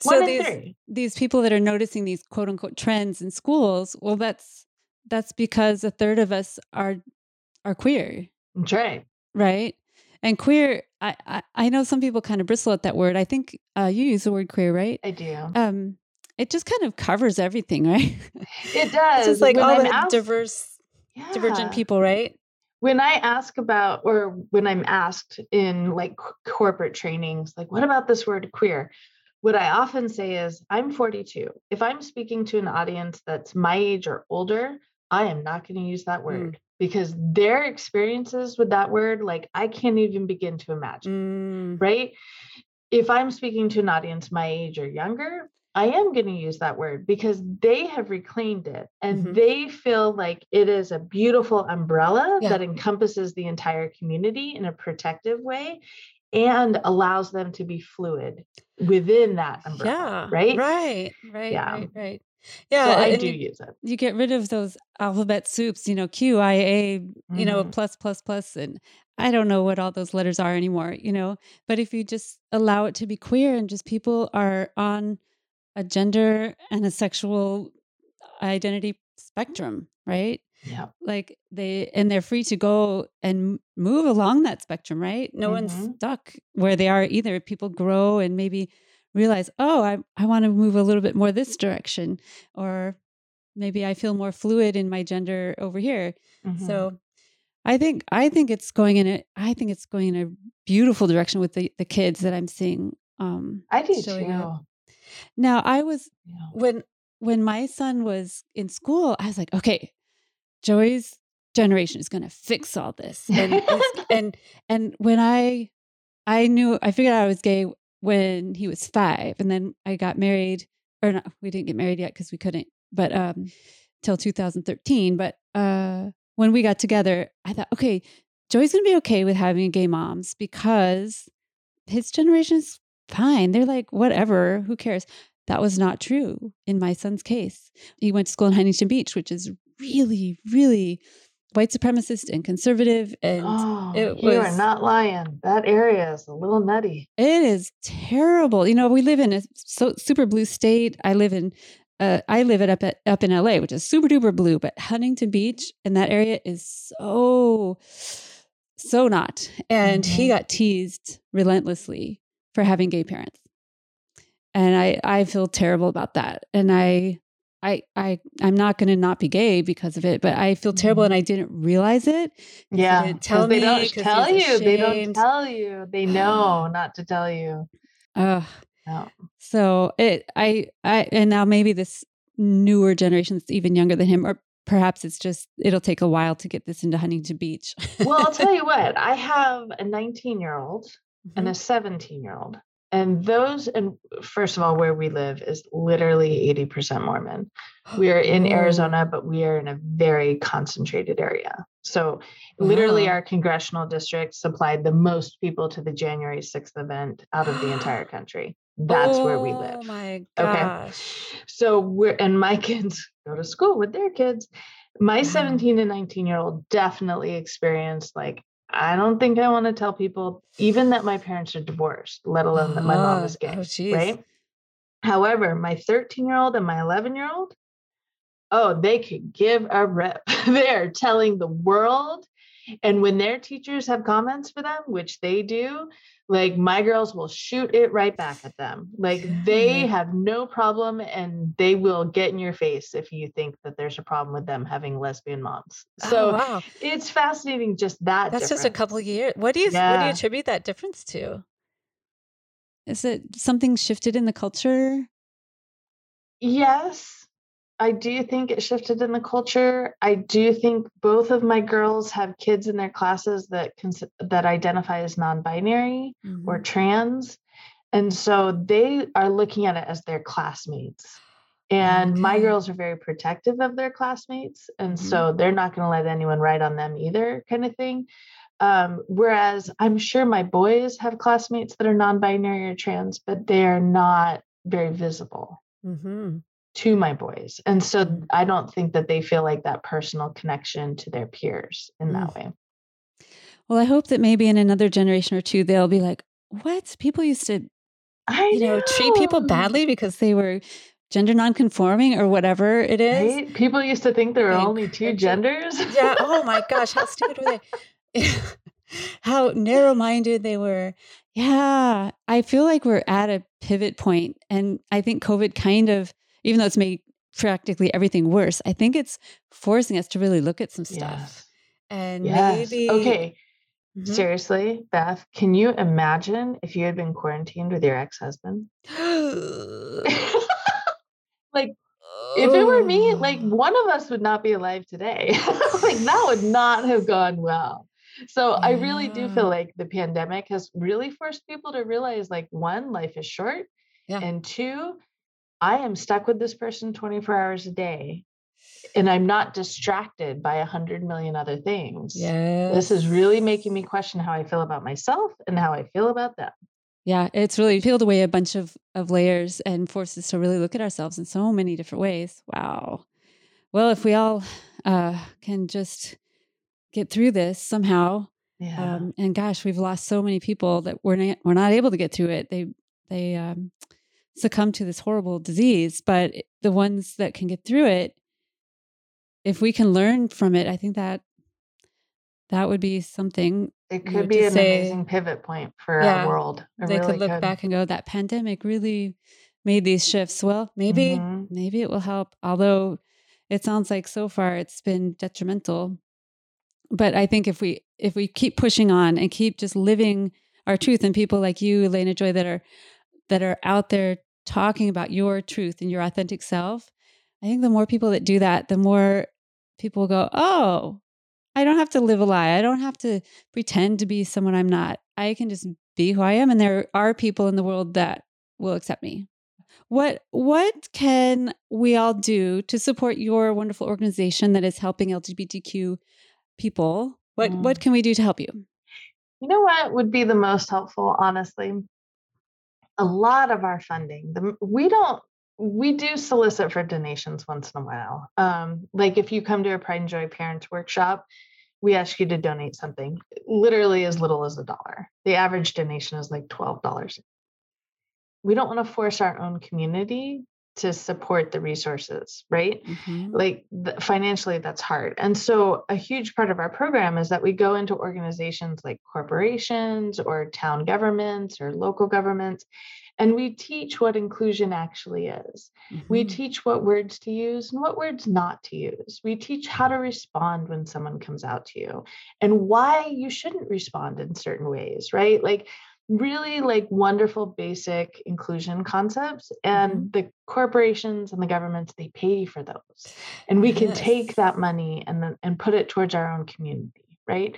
Speaker 1: So One these, in three. these people that are noticing these quote unquote trends in schools, well, that's that's because a third of us are are queer.
Speaker 2: That's right.
Speaker 1: Right. And queer, I, I, I know some people kind of bristle at that word. I think uh, you use the word queer, right?
Speaker 2: I do.
Speaker 1: Um, it just kind of covers everything, right?
Speaker 2: It does.
Speaker 1: it's just like when all I'm the asked, diverse, yeah. divergent people, right?
Speaker 2: When I ask about, or when I'm asked in like corporate trainings, like, what about this word queer? What I often say is, I'm 42. If I'm speaking to an audience that's my age or older, I am not going to use that mm. word mm. because their experiences with that word, like, I can't even begin to imagine. Mm. Right. If I'm speaking to an audience my age or younger, I am going to use that word because they have reclaimed it and mm-hmm. they feel like it is a beautiful umbrella yeah. that encompasses the entire community in a protective way and allows them to be fluid within that umbrella.
Speaker 1: Yeah.
Speaker 2: Right.
Speaker 1: Right. Right. Yeah. Right. Right.
Speaker 2: Yeah, so I do
Speaker 1: you,
Speaker 2: use it.
Speaker 1: You get rid of those alphabet soups, you know, Q I A, mm-hmm. you know, mm-hmm. plus plus plus, and I don't know what all those letters are anymore, you know. But if you just allow it to be queer and just people are on a gender and a sexual identity spectrum, right?
Speaker 2: Yeah.
Speaker 1: Like they and they're free to go and move along that spectrum, right? No mm-hmm. one's stuck where they are either. People grow and maybe realize, oh, I, I want to move a little bit more this direction, or maybe I feel more fluid in my gender over here. Mm-hmm. So I think I think it's going in a I think it's going in a beautiful direction with the, the kids that I'm seeing. Um,
Speaker 2: I do too. Up.
Speaker 1: Now I was yeah. when when my son was in school, I was like, okay, Joey's generation is going to fix all this, and and and when I I knew I figured out I was gay when he was five. And then I got married, or not, we didn't get married yet because we couldn't, but um, till 2013. But uh, when we got together, I thought, okay, Joey's going to be okay with having gay moms because his generation is fine. They're like, whatever, who cares? That was not true in my son's case. He went to school in Huntington Beach, which is really, really white supremacist and conservative and
Speaker 2: oh, it was, you are not lying that area is a little nutty
Speaker 1: it is terrible you know we live in a so super blue state i live in uh, i live it up at up in la which is super duper blue but huntington beach and that area is so so not and mm-hmm. he got teased relentlessly for having gay parents and i i feel terrible about that and i I I I'm not going to not be gay because of it, but I feel terrible and mm-hmm. I didn't realize it.
Speaker 2: Yeah, tell me. They don't tell you. They don't tell you. They know not to tell you.
Speaker 1: Oh, no. So it I I and now maybe this newer generation that's even younger than him, or perhaps it's just it'll take a while to get this into Huntington Beach.
Speaker 2: well, I'll tell you what. I have a 19 year old mm-hmm. and a 17 year old and those and first of all where we live is literally 80% mormon. We are in arizona but we are in a very concentrated area. So literally our congressional district supplied the most people to the january 6th event out of the entire country. That's oh, where we live.
Speaker 1: oh my gosh. okay
Speaker 2: so we're and my kids go to school with their kids. My 17 and 19 year old definitely experienced like I don't think I want to tell people even that my parents are divorced, let alone that my mom ah, is gay. Oh, right. However, my 13 year old and my 11 year old, oh, they could give a rep. They're telling the world. And when their teachers have comments for them, which they do, like my girls will shoot it right back at them like they have no problem and they will get in your face if you think that there's a problem with them having lesbian moms so oh, wow. it's fascinating just that
Speaker 1: that's difference. just a couple of years what do you yeah. what do you attribute that difference to is it something shifted in the culture
Speaker 2: yes I do think it shifted in the culture. I do think both of my girls have kids in their classes that cons- that identify as non-binary mm-hmm. or trans, and so they are looking at it as their classmates. And okay. my girls are very protective of their classmates, and mm-hmm. so they're not going to let anyone write on them either, kind of thing. Um, whereas I'm sure my boys have classmates that are non-binary or trans, but they are not very visible. Mm-hmm to my boys. And so mm. I don't think that they feel like that personal connection to their peers in mm. that way.
Speaker 1: Well, I hope that maybe in another generation or two, they'll be like, what? People used to, I you know, know treat people badly because they were gender nonconforming or whatever it is. Right?
Speaker 2: People used to think there were only two genders.
Speaker 1: yeah. Oh my gosh. How stupid were they? how narrow minded they were. Yeah. I feel like we're at a pivot point, And I think COVID kind of even though it's made practically everything worse, I think it's forcing us to really look at some stuff. Yes. And yes. maybe
Speaker 2: okay. Mm-hmm. Seriously, Beth, can you imagine if you had been quarantined with your ex-husband? like if it were me, like one of us would not be alive today. like that would not have gone well. So yeah. I really do feel like the pandemic has really forced people to realize like one, life is short. Yeah. And two, I am stuck with this person 24 hours a day and I'm not distracted by a hundred million other things.
Speaker 1: Yeah.
Speaker 2: This is really making me question how I feel about myself and how I feel about them.
Speaker 1: Yeah, it's really peeled away a bunch of, of layers and forced us to really look at ourselves in so many different ways. Wow. Well, if we all uh, can just get through this somehow, yeah. Um, and gosh, we've lost so many people that we're not we're not able to get through it. They they um, succumb to this horrible disease. But the ones that can get through it, if we can learn from it, I think that that would be something.
Speaker 2: It could you know, be an say, amazing pivot point for yeah, our world.
Speaker 1: It they really could look could. back and go, that pandemic really made these shifts. Well, maybe, mm-hmm. maybe it will help. Although it sounds like so far it's been detrimental. But I think if we if we keep pushing on and keep just living our truth and people like you, Elena Joy, that are that are out there talking about your truth and your authentic self, I think the more people that do that, the more people go, oh, I don't have to live a lie. I don't have to pretend to be someone I'm not. I can just be who I am. And there are people in the world that will accept me. What what can we all do to support your wonderful organization that is helping LGBTQ people? What mm. what can we do to help you?
Speaker 2: You know what would be the most helpful, honestly? A lot of our funding, the, we don't we do solicit for donations once in a while. Um, like if you come to a Pride and Joy Parents Workshop, we ask you to donate something, literally as little as a dollar. The average donation is like $12. We don't want to force our own community to support the resources, right? Mm-hmm. Like the, financially, that's hard. And so, a huge part of our program is that we go into organizations like corporations or town governments or local governments, and we teach what inclusion actually is. Mm-hmm. We teach what words to use and what words not to use. We teach how to respond when someone comes out to you and why you shouldn't respond in certain ways, right? Like, really like wonderful basic inclusion concepts and mm-hmm. the corporations and the governments they pay for those and we can yes. take that money and then and put it towards our own community right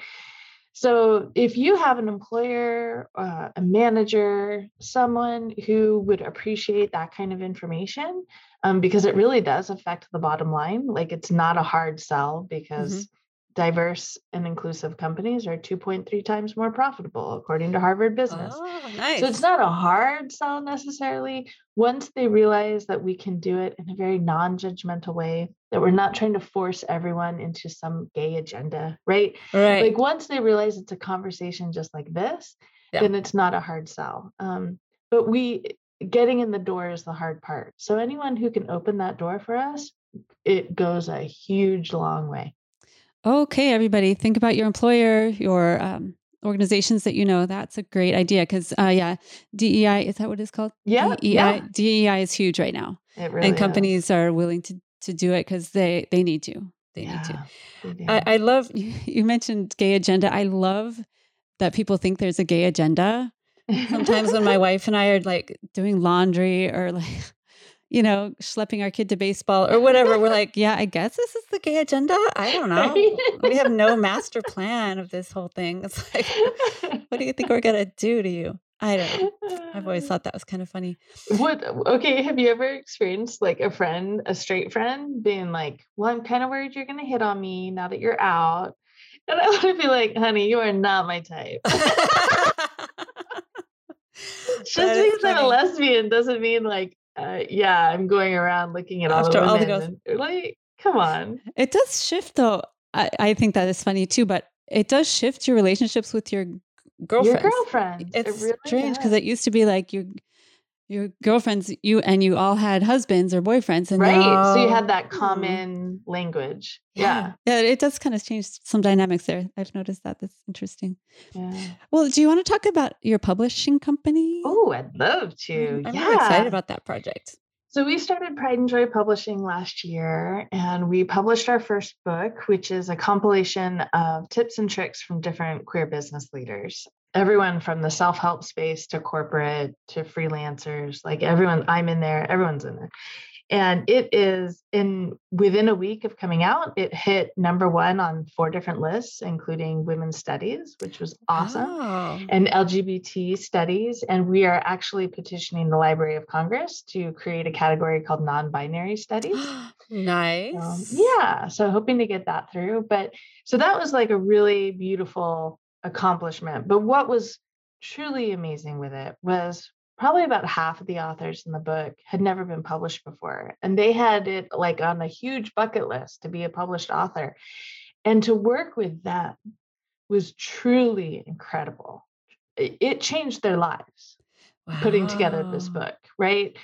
Speaker 2: so if you have an employer, uh, a manager, someone who would appreciate that kind of information, um, because it really does affect the bottom line. Like it's not a hard sell because mm-hmm diverse and inclusive companies are 2.3 times more profitable according to harvard business. Oh, nice. so it's not a hard sell necessarily. Once they realize that we can do it in a very non-judgmental way that we're not trying to force everyone into some gay agenda right? Right. Like once they realize it's a conversation just like this yeah. then it's not a hard sell. Um, but we getting in the door is the hard part. So anyone who can open that door for us it goes a huge long way
Speaker 1: Okay, everybody, think about your employer, your um, organizations that you know. That's a great idea because, uh, yeah, DEI is that what it's called?
Speaker 2: Yeah,
Speaker 1: DEI,
Speaker 2: yeah.
Speaker 1: DEI is huge right now, really and companies is. are willing to to do it because they they need to. They yeah, need to. I, I love you, you mentioned gay agenda. I love that people think there's a gay agenda. Sometimes when my wife and I are like doing laundry or like you know, schlepping our kid to baseball or whatever. We're like, yeah, I guess this is the gay agenda. I don't know. we have no master plan of this whole thing. It's like, what do you think we're gonna do to you? I don't know. I've always thought that was kind of funny.
Speaker 2: What okay, have you ever experienced like a friend, a straight friend, being like, Well, I'm kind of worried you're gonna hit on me now that you're out. And I want to be like, honey, you are not my type. Just because I'm a lesbian doesn't mean like uh, yeah, I'm going around looking at all After the women. All the and, like, come on.
Speaker 1: It does shift though. I, I think that is funny too, but it does shift your relationships with your girlfriend.
Speaker 2: Your girlfriend.
Speaker 1: It's it really strange because it used to be like you your girlfriends you and you all had husbands or boyfriends and
Speaker 2: right now, so you had that mm-hmm. common language. Yeah.
Speaker 1: yeah. It does kind of change some dynamics there. I've noticed that. That's interesting. Yeah. well do you want to talk about your publishing company?
Speaker 2: Oh i'd love to.
Speaker 1: I'm yeah. excited about that project.
Speaker 2: So we started Pride and Joy Publishing last year, and we published our first book, which is a compilation of tips and tricks from different queer business leaders everyone from the self-help space to corporate to freelancers like everyone i'm in there everyone's in there. And it is in within a week of coming out it hit number one on four different lists including women's studies which was awesome oh. and lgbt studies and we are actually petitioning the library of congress to create a category called non-binary studies.
Speaker 1: Nice. Um,
Speaker 2: yeah so hoping to get that through but so that was like a really beautiful accomplishment. But what was truly amazing with it was probably about half of the authors in the book had never been published before. And they had it like on a huge bucket list to be a published author. And to work with them was truly incredible. It changed their lives wow. putting together this book, right?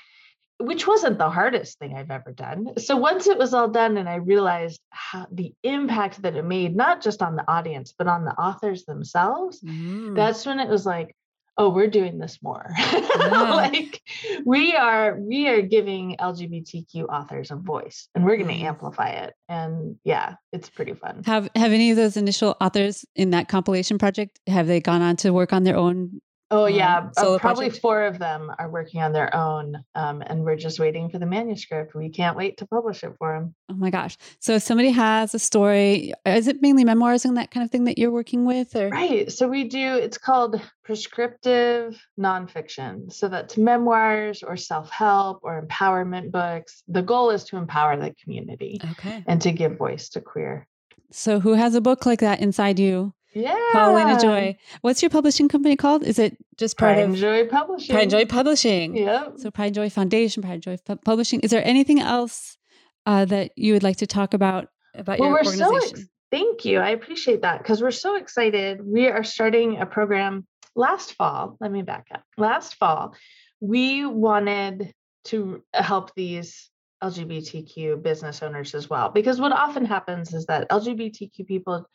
Speaker 2: Which wasn't the hardest thing I've ever done. So once it was all done and I realized how the impact that it made, not just on the audience, but on the authors themselves, mm. that's when it was like, oh we're doing this more yeah. like we are we are giving lgbtq authors a voice and we're going to amplify it and yeah it's pretty fun
Speaker 1: have have any of those initial authors in that compilation project have they gone on to work on their own
Speaker 2: Oh yeah, uh, probably project? four of them are working on their own, um, and we're just waiting for the manuscript. We can't wait to publish it for them.
Speaker 1: Oh my gosh! So if somebody has a story, is it mainly memoirs and that kind of thing that you're working with, or
Speaker 2: right? So we do. It's called prescriptive nonfiction. So that's memoirs or self-help or empowerment books. The goal is to empower the community,
Speaker 1: okay,
Speaker 2: and to give voice to queer.
Speaker 1: So who has a book like that inside you?
Speaker 2: Yeah.
Speaker 1: Paulina Joy. What's your publishing company called? Is it just part
Speaker 2: Pride
Speaker 1: of
Speaker 2: Joy Publishing?
Speaker 1: Pride Joy Publishing.
Speaker 2: Yeah.
Speaker 1: So Pride Joy Foundation, Pride Joy Publishing. Is there anything else uh, that you would like to talk about about well, your we're organization? So
Speaker 2: ex- thank you. I appreciate that because we're so excited. We are starting a program last fall. Let me back up. Last fall, we wanted to help these LGBTQ business owners as well because what often happens is that LGBTQ people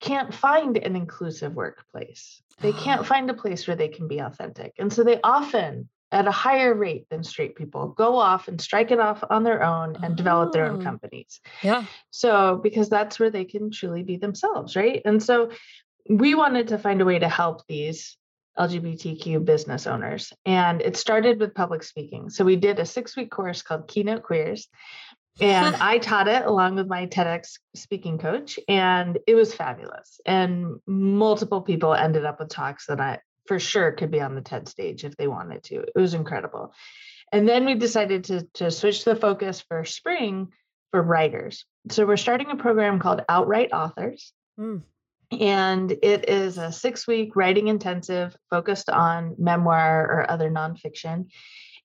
Speaker 2: can't find an inclusive workplace. They can't ah. find a place where they can be authentic. And so they often, at a higher rate than straight people, go off and strike it off on their own and oh. develop their own oh. companies.
Speaker 1: Yeah.
Speaker 2: So, because that's where they can truly be themselves, right? And so we wanted to find a way to help these LGBTQ business owners. And it started with public speaking. So we did a six week course called Keynote Queers and I taught it along with my TEDx speaking coach, and it was fabulous. And multiple people ended up with talks that I for sure could be on the TED stage if they wanted to. It was incredible. And then we decided to, to switch the focus for spring for writers. So we're starting a program called Outright Authors. Mm. And it is a six week writing intensive focused on memoir or other nonfiction.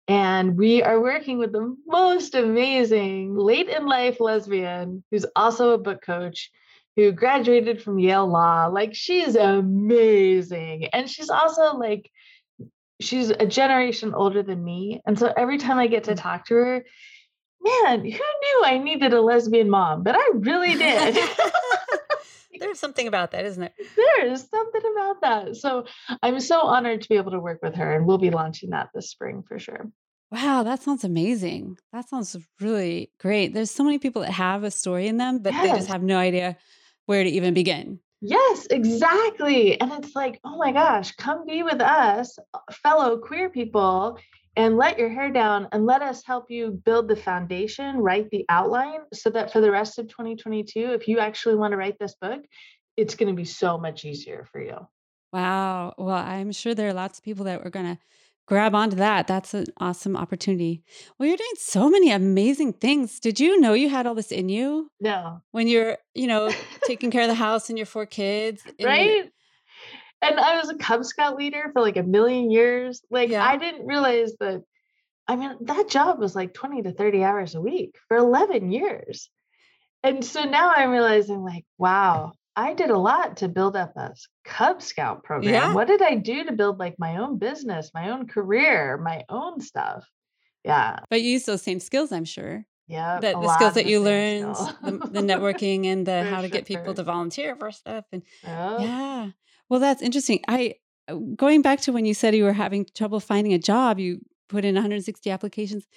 Speaker 2: And we are working with the most amazing late in life lesbian who's also a book coach who graduated from Yale Law. Like, she's amazing. And she's also like, she's a generation older than me. And so every time I get to mm. talk to her, man, who knew I needed a lesbian mom? But I really did.
Speaker 1: There's something about that, isn't it?
Speaker 2: There's something about that. So I'm so honored to be able to work with her, and we'll be launching that this spring for sure.
Speaker 1: Wow, that sounds amazing. That sounds really great. There's so many people that have a story in them, but yes. they just have no idea where to even begin.
Speaker 2: Yes, exactly. And it's like, oh my gosh, come be with us, uh, fellow queer people, and let your hair down and let us help you build the foundation, write the outline so that for the rest of 2022, if you actually want to write this book, it's going to be so much easier for you.
Speaker 1: Wow. Well, I'm sure there are lots of people that are going to grab onto that. That's an awesome opportunity. Well, you're doing so many amazing things. Did you know you had all this in you?
Speaker 2: No.
Speaker 1: When you're, you know, taking care of the house and your four kids.
Speaker 2: right? And I was a Cub Scout leader for like a million years. Like yeah. I didn't realize that. I mean, that job was like 20 to 30 hours a week for 11 years. And so now I'm realizing, like, wow, I did a lot to build up a Cub Scout program. Yeah. What did I do to build like my own business, my own career, my own stuff? Yeah.
Speaker 1: But you use those same skills, I'm sure.
Speaker 2: Yeah.
Speaker 1: The, the skills that you learned, the, the, networking and the how to get people to volunteer for stuff. And oh. yeah. Well, that's interesting. I uh, going back to when you said you were having trouble finding a job, you put in 160 applications.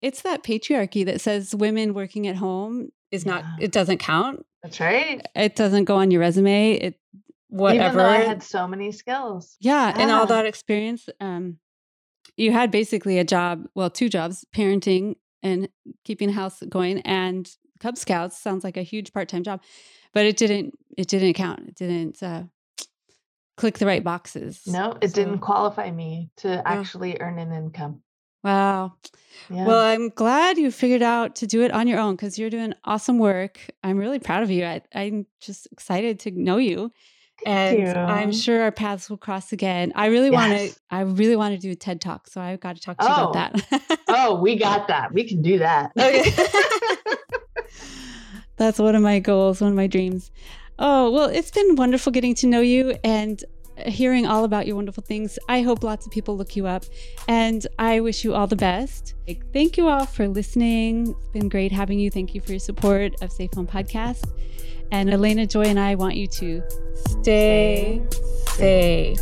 Speaker 1: It's that patriarchy that says women working at home is yeah. not it doesn't count.
Speaker 2: That's right.
Speaker 1: It doesn't go on your resume. It whatever. Even
Speaker 2: though I had so many skills.
Speaker 1: Yeah, yeah. and all that experience. Um, you had basically a job, well, two jobs: parenting and keeping the house going, and Cub Scouts. Sounds like a huge part-time job, but it didn't. It didn't count. It didn't. Uh, click the right boxes.
Speaker 2: No, it so, didn't qualify me to actually earn an income.
Speaker 1: Wow. Yeah. Well, I'm glad you figured out to do it on your own because you're doing awesome work. I'm really proud of you. I, am just excited to know you. And you. I'm sure our paths will cross again. I really yes. want to. I really want to do a TED talk, so I've got to talk to you about oh. that.
Speaker 2: oh, we got that. We can do that. Okay.
Speaker 1: That's one of my goals, one of my dreams. Oh, well, it's been wonderful getting to know you and hearing all about your wonderful things. I hope lots of people look you up and I wish you all the best. Thank you all for listening. It's been great having you. Thank you for your support of Safe Home Podcast. And Elena Joy and I want you to stay safe.